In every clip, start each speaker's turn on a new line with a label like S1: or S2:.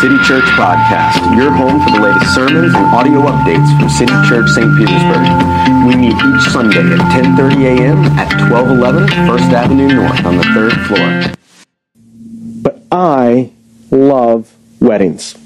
S1: City Church Podcast, your home for the latest sermons and audio updates from City Church St. Petersburg. We meet each Sunday at 10:30 a.m. at 1211 First Avenue North on the third floor.
S2: But I love weddings.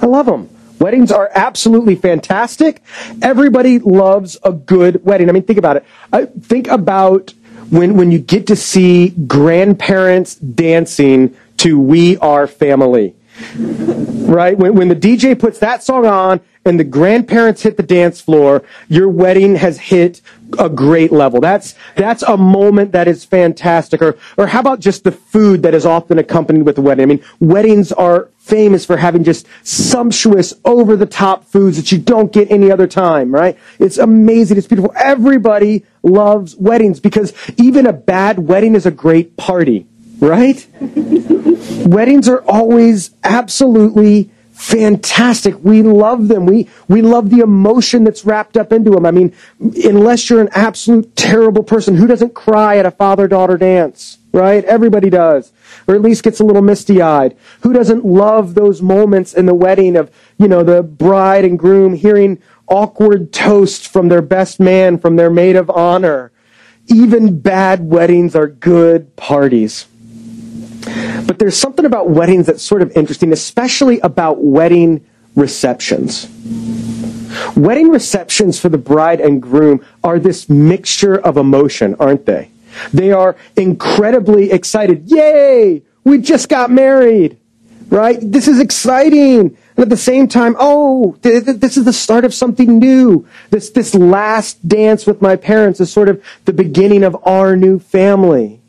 S2: I love them. Weddings are absolutely fantastic. Everybody loves a good wedding. I mean, think about it. I think about when when you get to see grandparents dancing to "We Are Family." Right? When, when the DJ puts that song on and the grandparents hit the dance floor, your wedding has hit a great level. That's, that's a moment that is fantastic. Or, or how about just the food that is often accompanied with the wedding? I mean, weddings are famous for having just sumptuous, over the top foods that you don't get any other time, right? It's amazing. It's beautiful. Everybody loves weddings because even a bad wedding is a great party, right? Weddings are always absolutely fantastic. We love them. We, we love the emotion that's wrapped up into them. I mean, unless you're an absolute terrible person, who doesn't cry at a father-daughter dance? Right? Everybody does. Or at least gets a little misty-eyed. Who doesn't love those moments in the wedding of, you know, the bride and groom hearing awkward toasts from their best man, from their maid of honor? Even bad weddings are good parties. But there's something about weddings that's sort of interesting, especially about wedding receptions. Wedding receptions for the bride and groom are this mixture of emotion, aren't they? They are incredibly excited. Yay! We just got married! Right? This is exciting! And at the same time, oh, th- th- this is the start of something new. This, this last dance with my parents is sort of the beginning of our new family.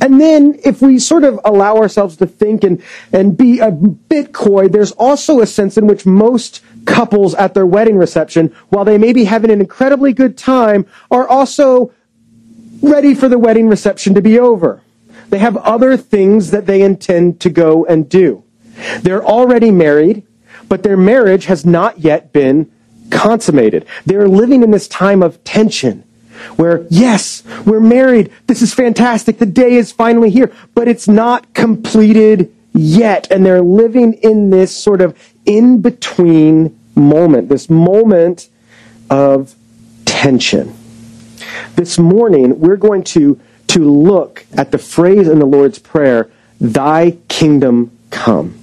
S2: And then if we sort of allow ourselves to think and, and be a bit coy, there's also a sense in which most couples at their wedding reception, while they may be having an incredibly good time, are also ready for the wedding reception to be over. They have other things that they intend to go and do. They're already married, but their marriage has not yet been consummated. They're living in this time of tension where, yes, we're married. This is fantastic. The day is finally here, but it's not completed yet. And they're living in this sort of in between moment, this moment of tension. This morning, we're going to, to look at the phrase in the Lord's Prayer, Thy kingdom come.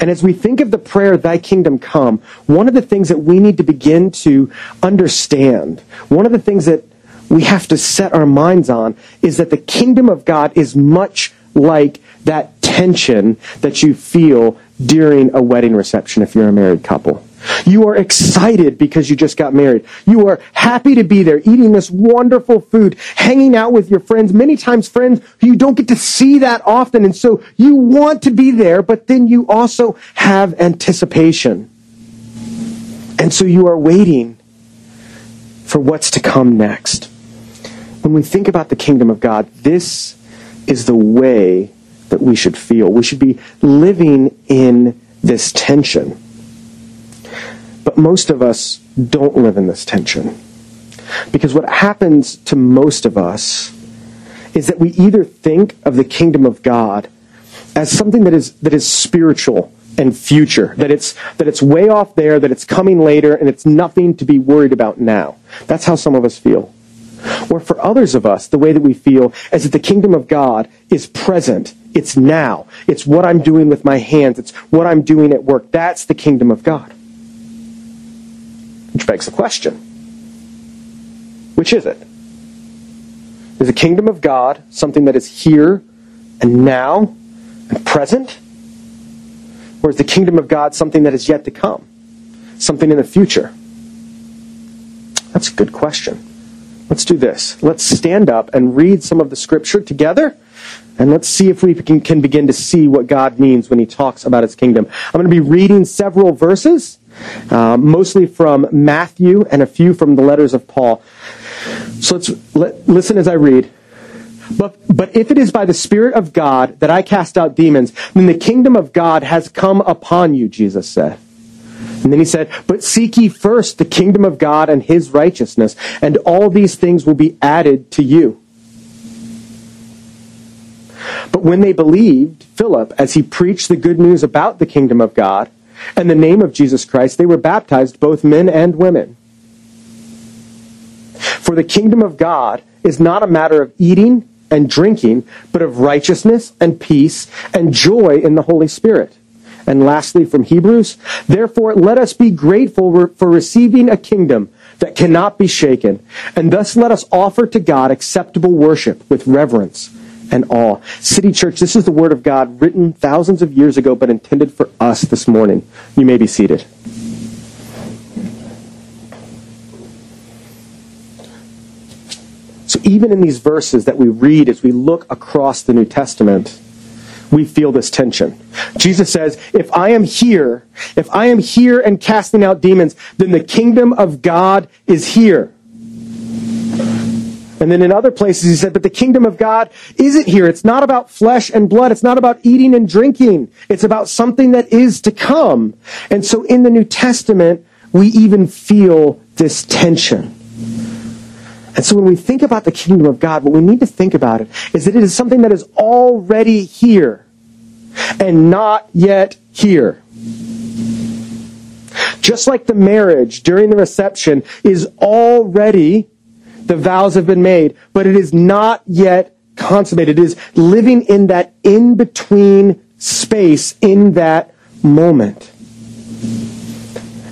S2: And as we think of the prayer, Thy kingdom come, one of the things that we need to begin to understand, one of the things that we have to set our minds on is that the kingdom of God is much like that tension that you feel during a wedding reception if you're a married couple. You are excited because you just got married. You are happy to be there, eating this wonderful food, hanging out with your friends, many times friends who you don't get to see that often. And so you want to be there, but then you also have anticipation. And so you are waiting for what's to come next. When we think about the kingdom of God, this is the way that we should feel. We should be living in this tension. But most of us don't live in this tension. Because what happens to most of us is that we either think of the kingdom of God as something that is, that is spiritual and future, that it's, that it's way off there, that it's coming later, and it's nothing to be worried about now. That's how some of us feel. Or for others of us, the way that we feel is that the kingdom of God is present. It's now. It's what I'm doing with my hands. It's what I'm doing at work. That's the kingdom of God. Which begs the question which is it? Is the kingdom of God something that is here and now and present? Or is the kingdom of God something that is yet to come? Something in the future? That's a good question. Let's do this. Let's stand up and read some of the scripture together. And let's see if we can, begin to see what God means when he talks about his kingdom. I'm going to be reading several verses, uh, mostly from Matthew and a few from the letters of Paul. So let's let, listen as I read. But, but if it is by the Spirit of God that I cast out demons, then the kingdom of God has come upon you, Jesus said. And then he said, But seek ye first the kingdom of God and his righteousness, and all these things will be added to you. But when they believed Philip as he preached the good news about the kingdom of God and the name of Jesus Christ, they were baptized, both men and women. For the kingdom of God is not a matter of eating and drinking, but of righteousness and peace and joy in the Holy Spirit. And lastly, from Hebrews, therefore let us be grateful for receiving a kingdom that cannot be shaken, and thus let us offer to God acceptable worship with reverence and all. City Church, this is the Word of God written thousands of years ago, but intended for us this morning. You may be seated. So even in these verses that we read as we look across the New Testament, we feel this tension. Jesus says, if I am here, if I am here and casting out demons, then the kingdom of God is here. And then in other places he said, but the kingdom of God isn't here. It's not about flesh and blood. It's not about eating and drinking. It's about something that is to come. And so in the New Testament, we even feel this tension. And so when we think about the kingdom of God, what we need to think about it is that it is something that is already here and not yet here. Just like the marriage during the reception is already, the vows have been made, but it is not yet consummated. It is living in that in between space in that moment.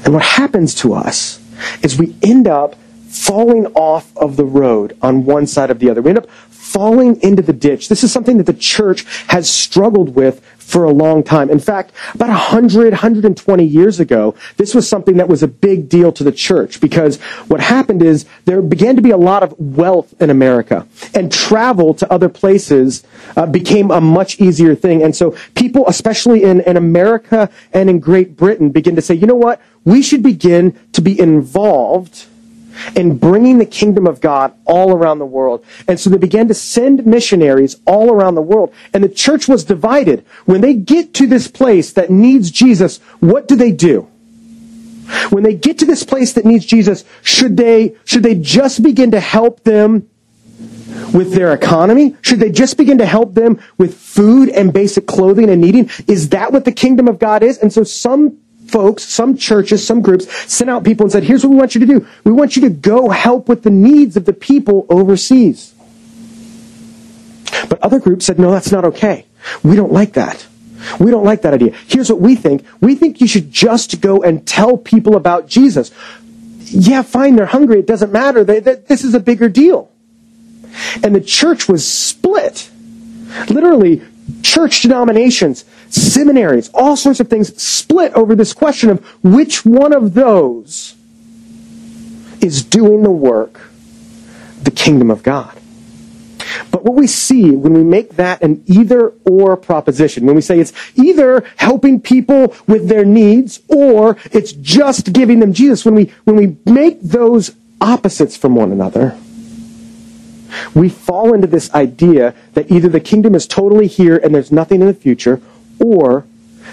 S2: And what happens to us is we end up falling off of the road on one side of the other. We end up falling into the ditch. This is something that the church has struggled with for a long time. In fact, about 100, 120 years ago, this was something that was a big deal to the church because what happened is there began to be a lot of wealth in America and travel to other places uh, became a much easier thing. And so people, especially in, in America and in Great Britain, begin to say, you know what? We should begin to be involved and bringing the kingdom of God all around the world. And so they began to send missionaries all around the world. And the church was divided. When they get to this place that needs Jesus, what do they do? When they get to this place that needs Jesus, should they, should they just begin to help them with their economy? Should they just begin to help them with food and basic clothing and needing? Is that what the kingdom of God is? And so some folks, some churches, some groups sent out people and said, here's what we want you to do. We want you to go help with the needs of the people overseas. But other groups said, no, that's not okay. We don't like that. We don't like that idea. Here's what we think. We think you should just go and tell people about Jesus. Yeah, fine, they're hungry. It doesn't matter. They, they, this is a bigger deal. And the church was split. Literally, church denominations seminaries, all sorts of things split over this question of which one of those is doing the work, the kingdom of God. But what we see when we make that an either or proposition, when we say it's either helping people with their needs or it's just giving them Jesus, when we, when we make those opposites from one another, we fall into this idea that either the kingdom is totally here and there's nothing in the future, or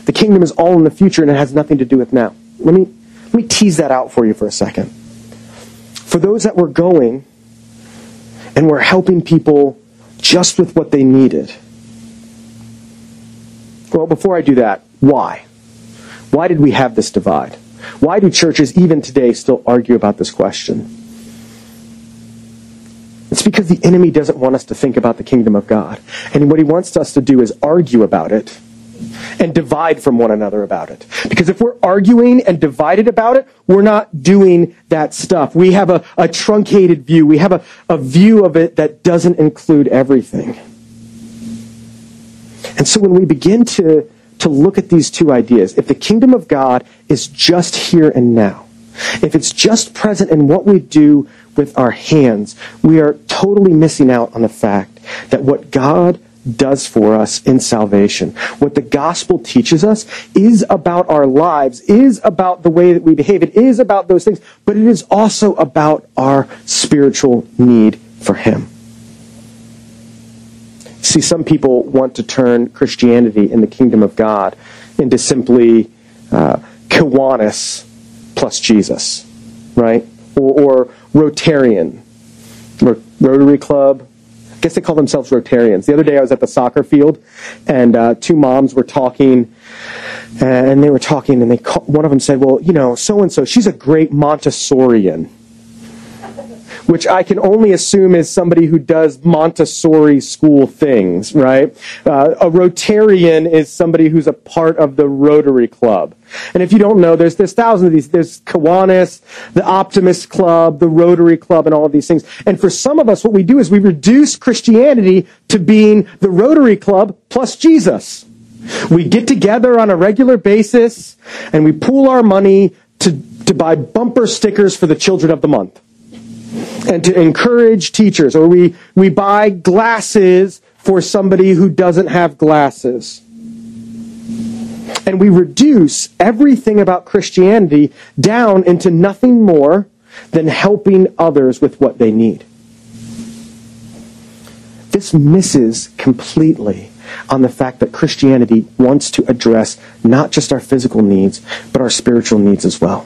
S2: the kingdom is all in the future and it has nothing to do with now. Let me, let me tease that out for you for a second. For those that were going and were helping people just with what they needed. Well, before I do that, why? Why did we have this divide? Why do churches even today still argue about this question? It's because the enemy doesn't want us to think about the kingdom of God. And what he wants us to do is argue about it and divide from one another about it. Because if we're arguing and divided about it, we're not doing that stuff. We have a, a truncated view. We have a, a view of it that doesn't include everything. And so when we begin to, to look at these two ideas, if the kingdom of God is just here and now, if it's just present in what we do with our hands, we are totally missing out on the fact that what God does for us in salvation. What the gospel teaches us is about our lives, is about the way that we behave. It is about those things, but it is also about our spiritual need for Him. See, some people want to turn Christianity in the kingdom of God into simply uh, Kiwanis plus Jesus, right? Or, or Rotarian, Rotary Club, I guess they call themselves Rotarians. The other day I was at the soccer field, and uh, two moms were talking, and they were talking, and they call, one of them said, "Well, you know, so and so, she's a great Montessorian." Which I can only assume is somebody who does Montessori school things, right? Uh, a Rotarian is somebody who's a part of the Rotary Club. And if you don't know, there's there's thousands of these. There's Kiwanis, the Optimist Club, the Rotary Club, and all of these things. And for some of us, what we do is we reduce Christianity to being the Rotary Club plus Jesus. We get together on a regular basis and we pool our money to, to buy bumper stickers for the children of the month and to encourage teachers, or we, we buy glasses for somebody who doesn't have glasses. And we reduce everything about Christianity down into nothing more than helping others with what they need. This misses completely on the fact that Christianity wants to address not just our physical needs, but our spiritual needs as well.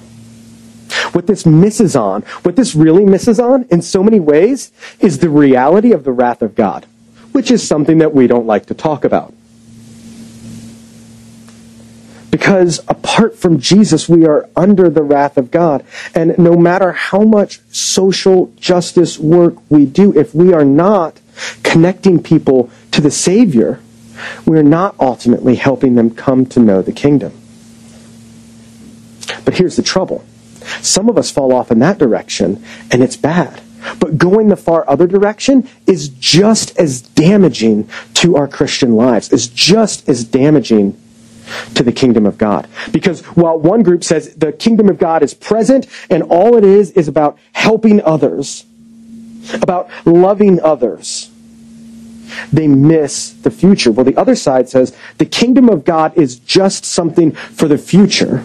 S2: What this misses on, what this really misses on in so many ways, is the reality of the wrath of God, which is something that we don't like to talk about. Because apart from Jesus, we are under the wrath of God. And no matter how much social justice work we do, if we are not connecting people to the Savior, we're not ultimately helping them come to know the kingdom. But here's the trouble some of us fall off in that direction, and it's bad. But going the far other direction is just as damaging to our Christian lives, is just as damaging to the kingdom of God. Because while one group says the kingdom of God is present and all it is is about helping others, about loving others, they miss the future. Well, the other side says the kingdom of God is just something for the future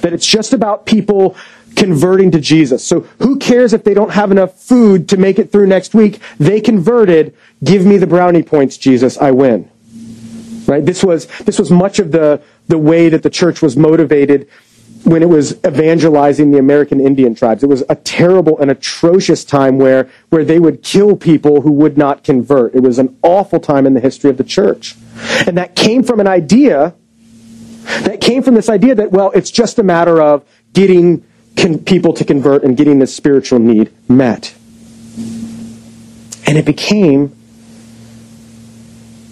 S2: that it's just about people converting to Jesus. So who cares if they don't have enough food to make it through next week? They converted. Give me the brownie points, Jesus. I win. Right? This was, this was much of the, the way that the church was motivated when it was evangelizing the American Indian tribes. It was a terrible and atrocious time where, where they would kill people who would not convert. It was an awful time in the history of the church. And that came from an idea came from this idea that, well, it's just a matter of getting con- people to convert and getting this spiritual need met. And it became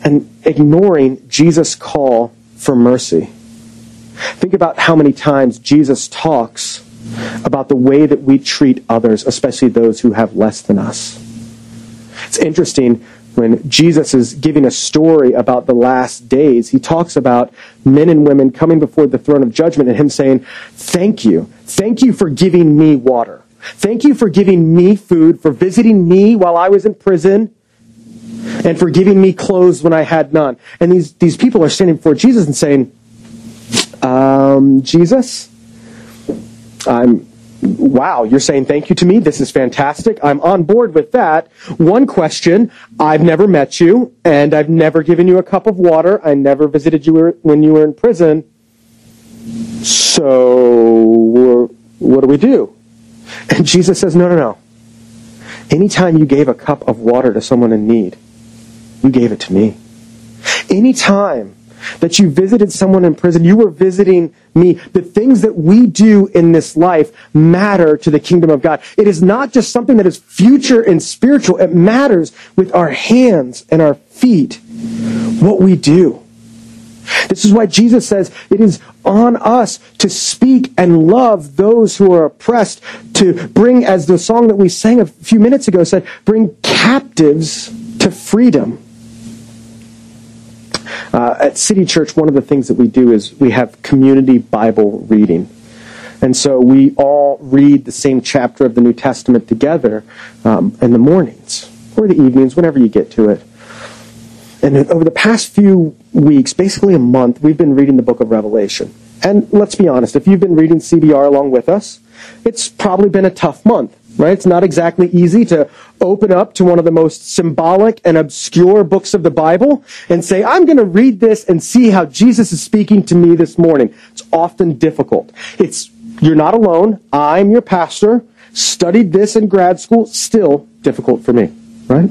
S2: an ignoring Jesus' call for mercy. Think about how many times Jesus talks about the way that we treat others, especially those who have less than us. It's interesting when Jesus is giving a story about the last days, he talks about men and women coming before the throne of judgment and him saying, Thank you. Thank you for giving me water. Thank you for giving me food, for visiting me while I was in prison, and for giving me clothes when I had none. And these, these people are standing before Jesus and saying, um, Jesus, I'm wow, you're saying thank you to me. This is fantastic. I'm on board with that. One question I've never met you, and I've never given you a cup of water. I never visited you when you were in prison. So, what do we do? And Jesus says, no, no, no. Anytime you gave a cup of water to someone in need, you gave it to me. Anytime that you visited someone in prison. You were visiting me. The things that we do in this life matter to the kingdom of God. It is not just something that is future and spiritual. It matters with our hands and our feet what we do. This is why Jesus says it is on us to speak and love those who are oppressed, to bring, as the song that we sang a few minutes ago said, bring captives to freedom. Uh, at City Church, one of the things that we do is we have community Bible reading. And so we all read the same chapter of the New Testament together um, in the mornings or the evenings, whenever you get to it. And over the past few weeks, basically a month, we've been reading the book of Revelation. And let's be honest, if you've been reading CBR along with us, it's probably been a tough month right? It's not exactly easy to open up to one of the most symbolic and obscure books of the Bible and say, I'm going to read this and see how Jesus is speaking to me this morning. It's often difficult. It's, you're not alone. I'm your pastor, studied this in grad school, still difficult for me, right?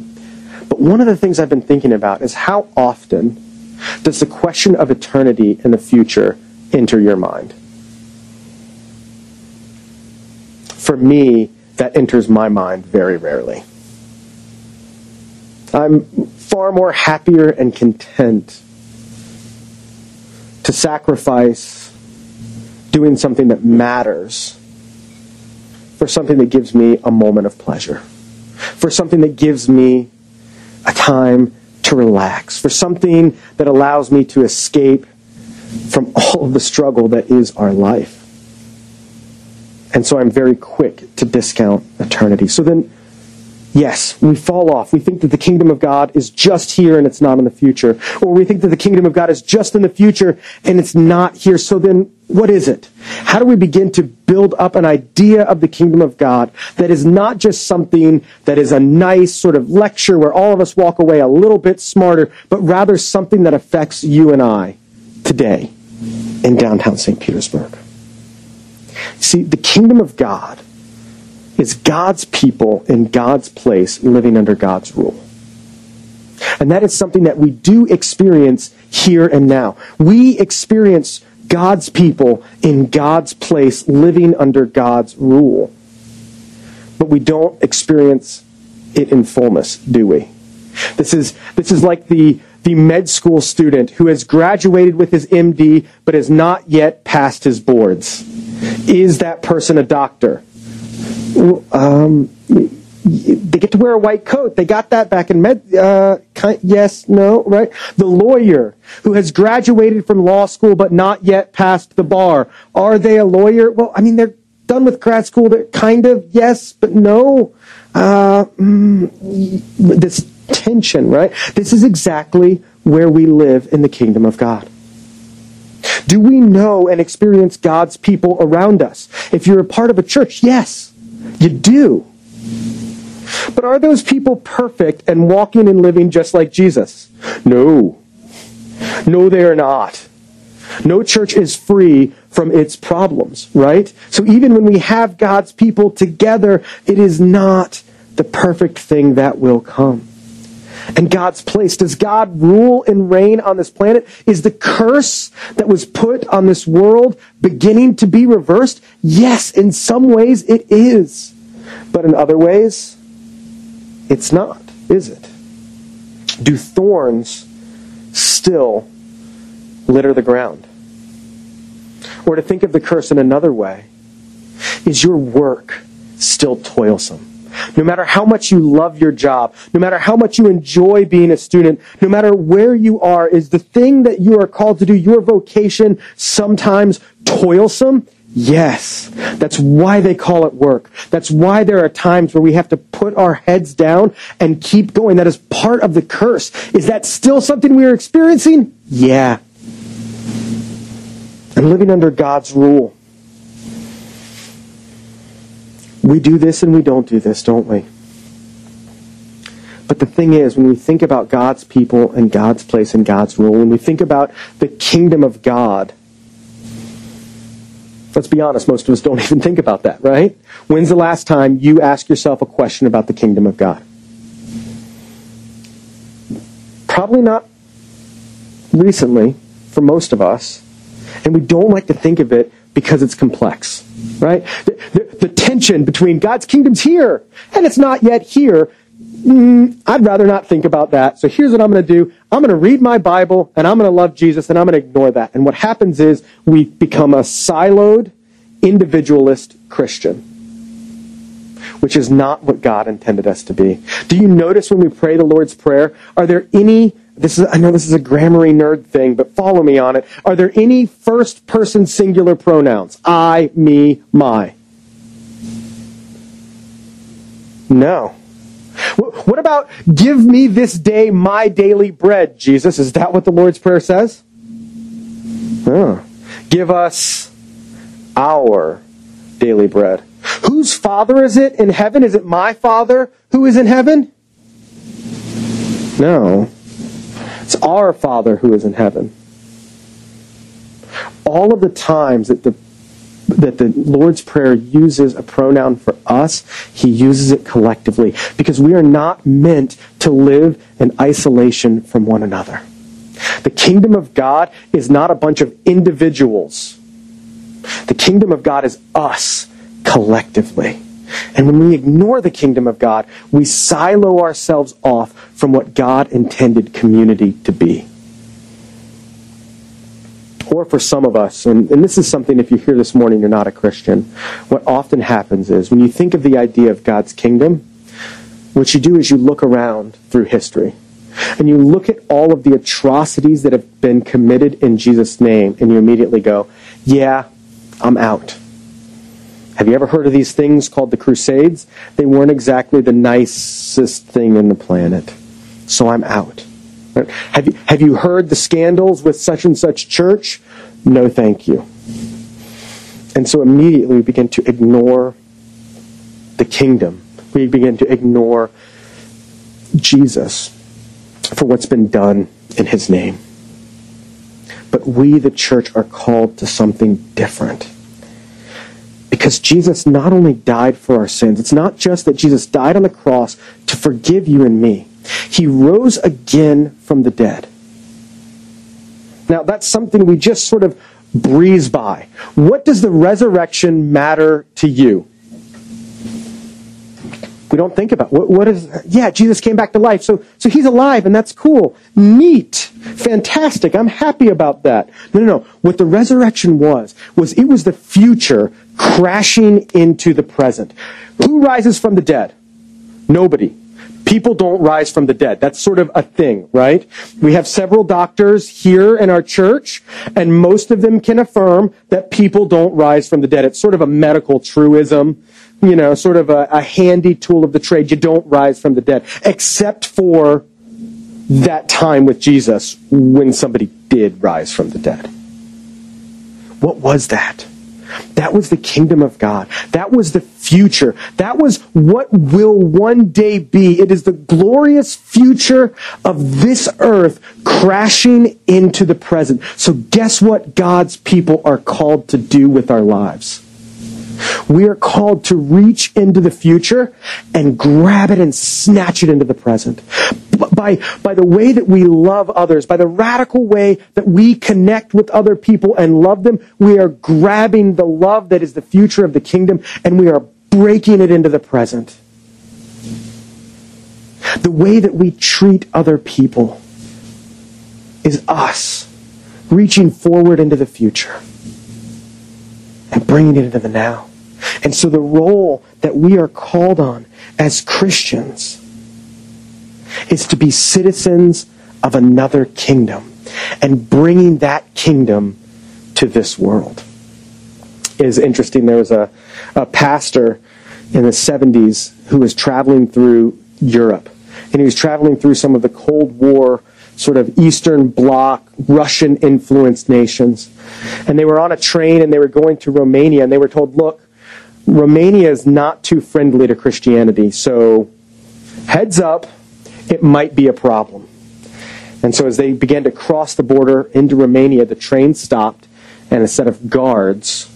S2: But one of the things I've been thinking about is how often does the question of eternity and the future enter your mind? For me, that enters my mind very rarely. I'm far more happier and content to sacrifice doing something that matters for something that gives me a moment of pleasure, for something that gives me a time to relax, for something that allows me to escape from all of the struggle that is our life. And so I'm very quick to discount eternity. So then, yes, we fall off. We think that the kingdom of God is just here and it's not in the future. Or we think that the kingdom of God is just in the future and it's not here. So then, what is it? How do we begin to build up an idea of the kingdom of God that is not just something that is a nice sort of lecture where all of us walk away a little bit smarter, but rather something that affects you and I today in downtown St. Petersburg? See, the kingdom of God is God's people in God's place living under God's rule. And that is something that we do experience here and now. We experience God's people in God's place living under God's rule. But we don't experience it in fullness, do we? This is, this is like the, the med school student who has graduated with his MD but has not yet passed his boards. Is that person a doctor? Um, they get to wear a white coat. They got that back in med. Uh, yes, no, right? The lawyer who has graduated from law school but not yet passed the bar. Are they a lawyer? Well, I mean, they're done with grad school. They're kind of yes, but no. Uh, mm, this tension, right? This is exactly where we live in the kingdom of God. Do we know and experience God's people around us? If you're a part of a church, yes, you do. But are those people perfect and walking and living just like Jesus? No. No, they are not. No church is free from its problems, right? So even when we have God's people together, it is not the perfect thing that will come and God's place? Does God rule and reign on this planet? Is the curse that was put on this world beginning to be reversed? Yes, in some ways it is. But in other ways, it's not, is it? Do thorns still litter the ground? Or to think of the curse in another way, is your work still toilsome? No matter how much you love your job, no matter how much you enjoy being a student, no matter where you are, is the thing that you are called to do, your vocation, sometimes toilsome? Yes. That's why they call it work. That's why there are times where we have to put our heads down and keep going. That is part of the curse. Is that still something we are experiencing? Yeah. And living under God's rule. We do this and we don't do this, don't we? But the thing is, when we think about God's people and God's place and God's rule, when we think about the kingdom of God, let's be honest, most of us don't even think about that, right? When's the last time you ask yourself a question about the kingdom of God? Probably not recently for most of us. And we don't like to think of it because it's complex, right? The, the, the, tension between God's kingdom's here and it's not yet here. Mm, I'd rather not think about that. So here's what I'm going to do. I'm going to read my Bible and I'm going to love Jesus and I'm going to ignore that. And what happens is we become a siloed, individualist Christian, which is not what God intended us to be. Do you notice when we pray the Lord's Prayer, are there any this is, I know this is a grammary nerd thing, but follow me on it. Are there any first person singular pronouns? I, me, my. No. What about give me this day my daily bread, Jesus? Is that what the Lord's Prayer says? Oh. Give us our daily bread. Whose father is it in heaven? Is it my father who is in heaven? No. It's our Father who is in heaven. All of the times that the that the Lord's Prayer uses a pronoun for us, he uses it collectively because we are not meant to live in isolation from one another. The kingdom of God is not a bunch of individuals. The kingdom of God is us collectively. And when we ignore the kingdom of God, we silo ourselves off from what God intended community to be or for some of us, and, and this is something if you're here this morning, you're not a Christian, what often happens is when you think of the idea of God's kingdom, what you do is you look around through history and you look at all of the atrocities that have been committed in Jesus' name, and you immediately go, Yeah, I'm out. Have you ever heard of these things called the Crusades? They weren't exactly the nicest thing in the planet. So I'm out. Have you, have you heard the scandals with such and such church? No, thank you. And so immediately we begin to ignore the kingdom. We begin to ignore Jesus for what's been done in his name. But we, the church, are called to something different. Because Jesus not only died for our sins, it's not just that Jesus died on the cross to forgive you and me. He rose again from the dead. Now, that's something we just sort of breeze by. What does the resurrection matter to you? We don't think about what, what is. Yeah, Jesus came back to life, so so he's alive, and that's cool, neat, fantastic. I'm happy about that. No, no, no. What the resurrection was was it was the future crashing into the present. Who rises from the dead? Nobody people don't rise from the dead. That's sort of a thing, right? We have several doctors here in our church, and most of them can affirm that people don't rise from the dead. It's sort of a medical truism, you know, sort of a, a handy tool of the trade. You don't rise from the dead, except for that time with Jesus when somebody did rise from the dead. What was that? That was the kingdom of God. That was the future. That was what will one day be. It is the glorious future of this earth crashing into the present. So guess what God's people are called to do with our lives? We are called to reach into the future and grab it and snatch it into the present. By, by the way that we love others, by the radical way that we connect with other people and love them, we are grabbing the love that is the future of the kingdom and we are breaking it into the present. The way that we treat other people is us reaching forward into the future and bringing it into the now. And so the role that we are called on as Christians is to be citizens of another kingdom and bringing that kingdom to this world. It is interesting. There was a, a pastor in the 70s who was traveling through Europe. And he was traveling through some of the Cold War sort of Eastern Bloc, Russian influenced nations. And they were on a train and they were going to Romania and they were told, look, Romania is not too friendly to Christianity, so heads up, it might be a problem. And so as they began to cross the border into Romania, the train stopped and a set of guards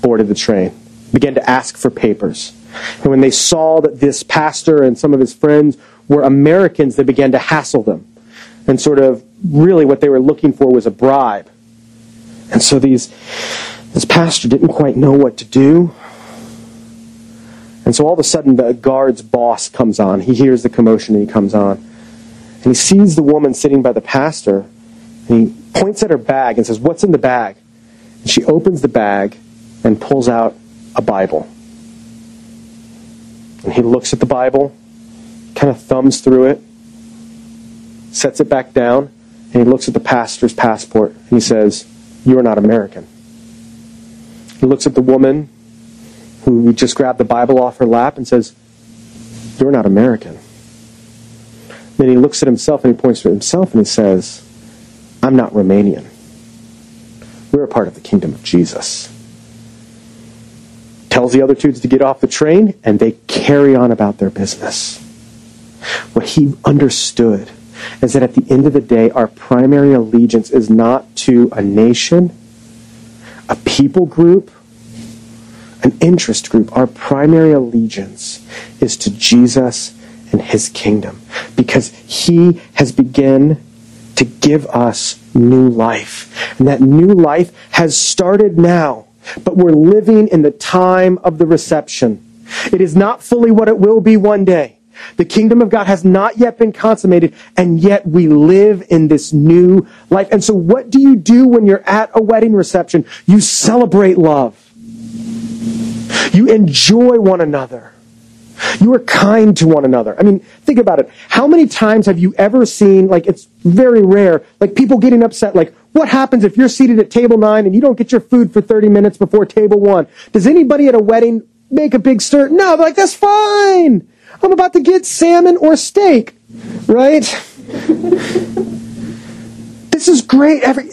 S2: boarded the train, began to ask for papers. And when they saw that this pastor and some of his friends were Americans, they began to hassle them. And sort of really what they were looking for was a bribe. And so these this pastor didn't quite know what to do. And so all of a sudden, the guard's boss comes on. He hears the commotion and he comes on. And he sees the woman sitting by the pastor. And he points at her bag and says, What's in the bag? And she opens the bag and pulls out a Bible. And he looks at the Bible, kind of thumbs through it, sets it back down, and he looks at the pastor's passport and he says, You are not American. He looks at the woman who just grabbed the Bible off her lap and says, You're not American. Then he looks at himself and he points to himself and he says, I'm not Romanian. We're a part of the kingdom of Jesus. Tells the other two to get off the train and they carry on about their business. What he understood is that at the end of the day, our primary allegiance is not to a nation, a people group, an interest group. Our primary allegiance is to Jesus and his kingdom because he has begun to give us new life. And that new life has started now, but we're living in the time of the reception. It is not fully what it will be one day. The kingdom of God has not yet been consummated, and yet we live in this new life. And so, what do you do when you're at a wedding reception? You celebrate love. You enjoy one another. You are kind to one another. I mean, think about it. How many times have you ever seen, like, it's very rare, like people getting upset, like, what happens if you're seated at table nine and you don't get your food for 30 minutes before table one? Does anybody at a wedding make a big stir? No, they're like, that's fine. I'm about to get salmon or steak, right? this is great. Every,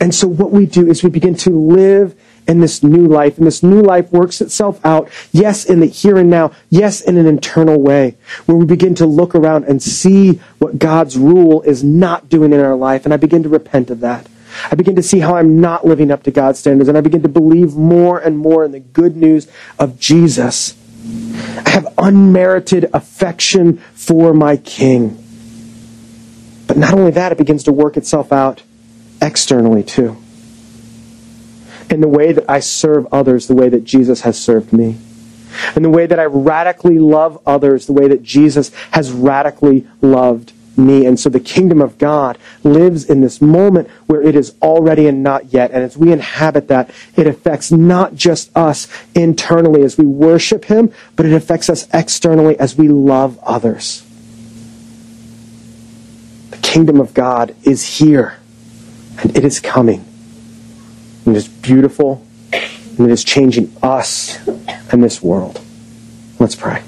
S2: and so what we do is we begin to live in this new life, and this new life works itself out, yes, in the here and now, yes, in an internal way, where we begin to look around and see what God's rule is not doing in our life, and I begin to repent of that. I begin to see how I'm not living up to God's standards, and I begin to believe more and more in the good news of Jesus. I have unmerited affection for my King. But not only that, it begins to work itself out externally too in the way that I serve others the way that Jesus has served me. In the way that I radically love others the way that Jesus has radically loved me. And so the kingdom of God lives in this moment where it is already and not yet. And as we inhabit that, it affects not just us internally as we worship Him, but it affects us externally as we love others. The kingdom of God is here and it is coming. And it is beautiful, and it is changing us and this world. Let's pray.